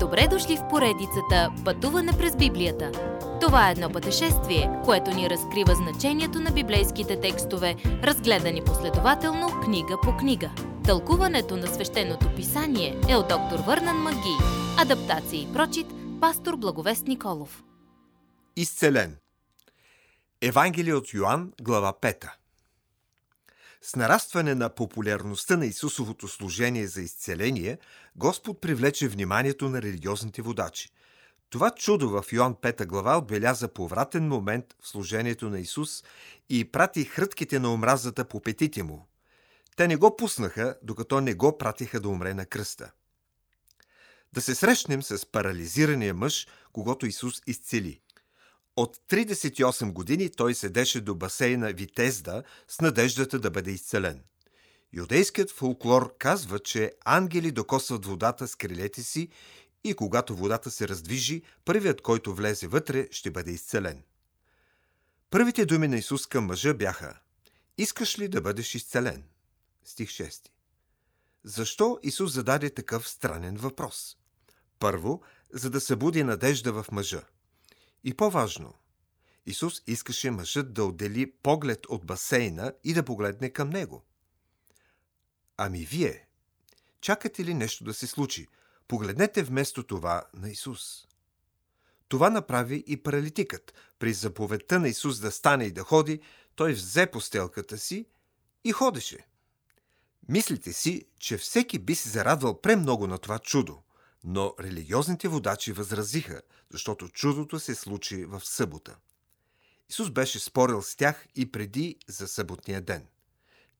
Добре дошли в поредицата Пътуване през Библията. Това е едно пътешествие, което ни разкрива значението на библейските текстове, разгледани последователно книга по книга. Тълкуването на свещеното писание е от доктор Върнан Маги. Адаптация и прочит, пастор Благовест Николов. Изцелен. Евангелие от Йоанн, глава 5. С нарастване на популярността на Исусовото служение за изцеление, Господ привлече вниманието на религиозните водачи. Това чудо в Йоан 5 глава отбеляза повратен момент в служението на Исус и прати хрътките на омразата по петите му. Те не го пуснаха, докато не го пратиха да умре на кръста. Да се срещнем с парализирания мъж, когато Исус изцели – от 38 години той седеше до басейна Витезда с надеждата да бъде изцелен. Юдейският фолклор казва, че ангели докосват водата с крилете си и когато водата се раздвижи, първият, който влезе вътре, ще бъде изцелен. Първите думи на Исус към мъжа бяха Искаш ли да бъдеш изцелен? Стих 6. Защо Исус зададе такъв странен въпрос? Първо, за да събуди надежда в мъжа – и по-важно, Исус искаше мъжът да отдели поглед от басейна и да погледне към него. Ами вие, чакате ли нещо да се случи? Погледнете вместо това на Исус. Това направи и паралитикът. При заповедта на Исус да стане и да ходи, той взе постелката си и ходеше. Мислите си, че всеки би се зарадвал премного на това чудо. Но религиозните водачи възразиха, защото чудото се случи в събота. Исус беше спорил с тях и преди за съботния ден.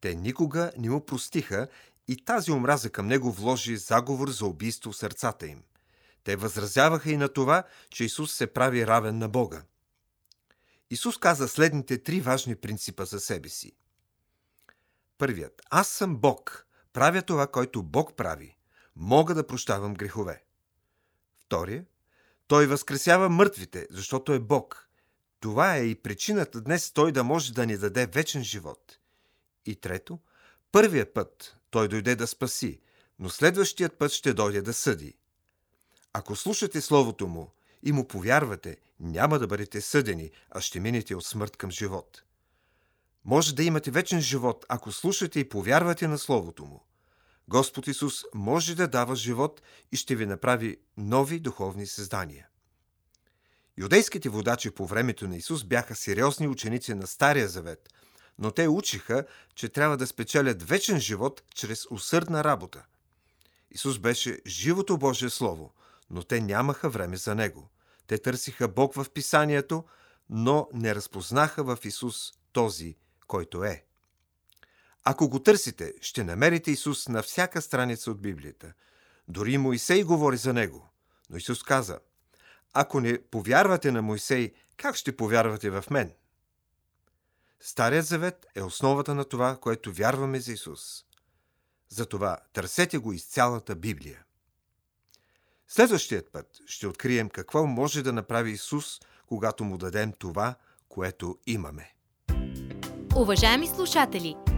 Те никога не му простиха и тази омраза към него вложи заговор за убийство в сърцата им. Те възразяваха и на това, че Исус се прави равен на Бога. Исус каза следните три важни принципа за себе си. Първият. Аз съм Бог. Правя това, който Бог прави мога да прощавам грехове. Втория, той възкресява мъртвите, защото е Бог. Това е и причината днес той да може да ни даде вечен живот. И трето, първият път той дойде да спаси, но следващият път ще дойде да съди. Ако слушате Словото му и му повярвате, няма да бъдете съдени, а ще минете от смърт към живот. Може да имате вечен живот, ако слушате и повярвате на Словото му. Господ Исус може да дава живот и ще ви направи нови духовни създания. Юдейските водачи по времето на Исус бяха сериозни ученици на Стария Завет, но те учиха, че трябва да спечелят вечен живот чрез усърдна работа. Исус беше живото Божие Слово, но те нямаха време за Него. Те търсиха Бог в Писанието, но не разпознаха в Исус този, който е. Ако го търсите, ще намерите Исус на всяка страница от Библията. Дори Моисей говори за него. Но Исус каза, ако не повярвате на Моисей, как ще повярвате в мен? Старият завет е основата на това, което вярваме за Исус. Затова търсете го из цялата Библия. Следващият път ще открием какво може да направи Исус, когато му дадем това, което имаме. Уважаеми слушатели!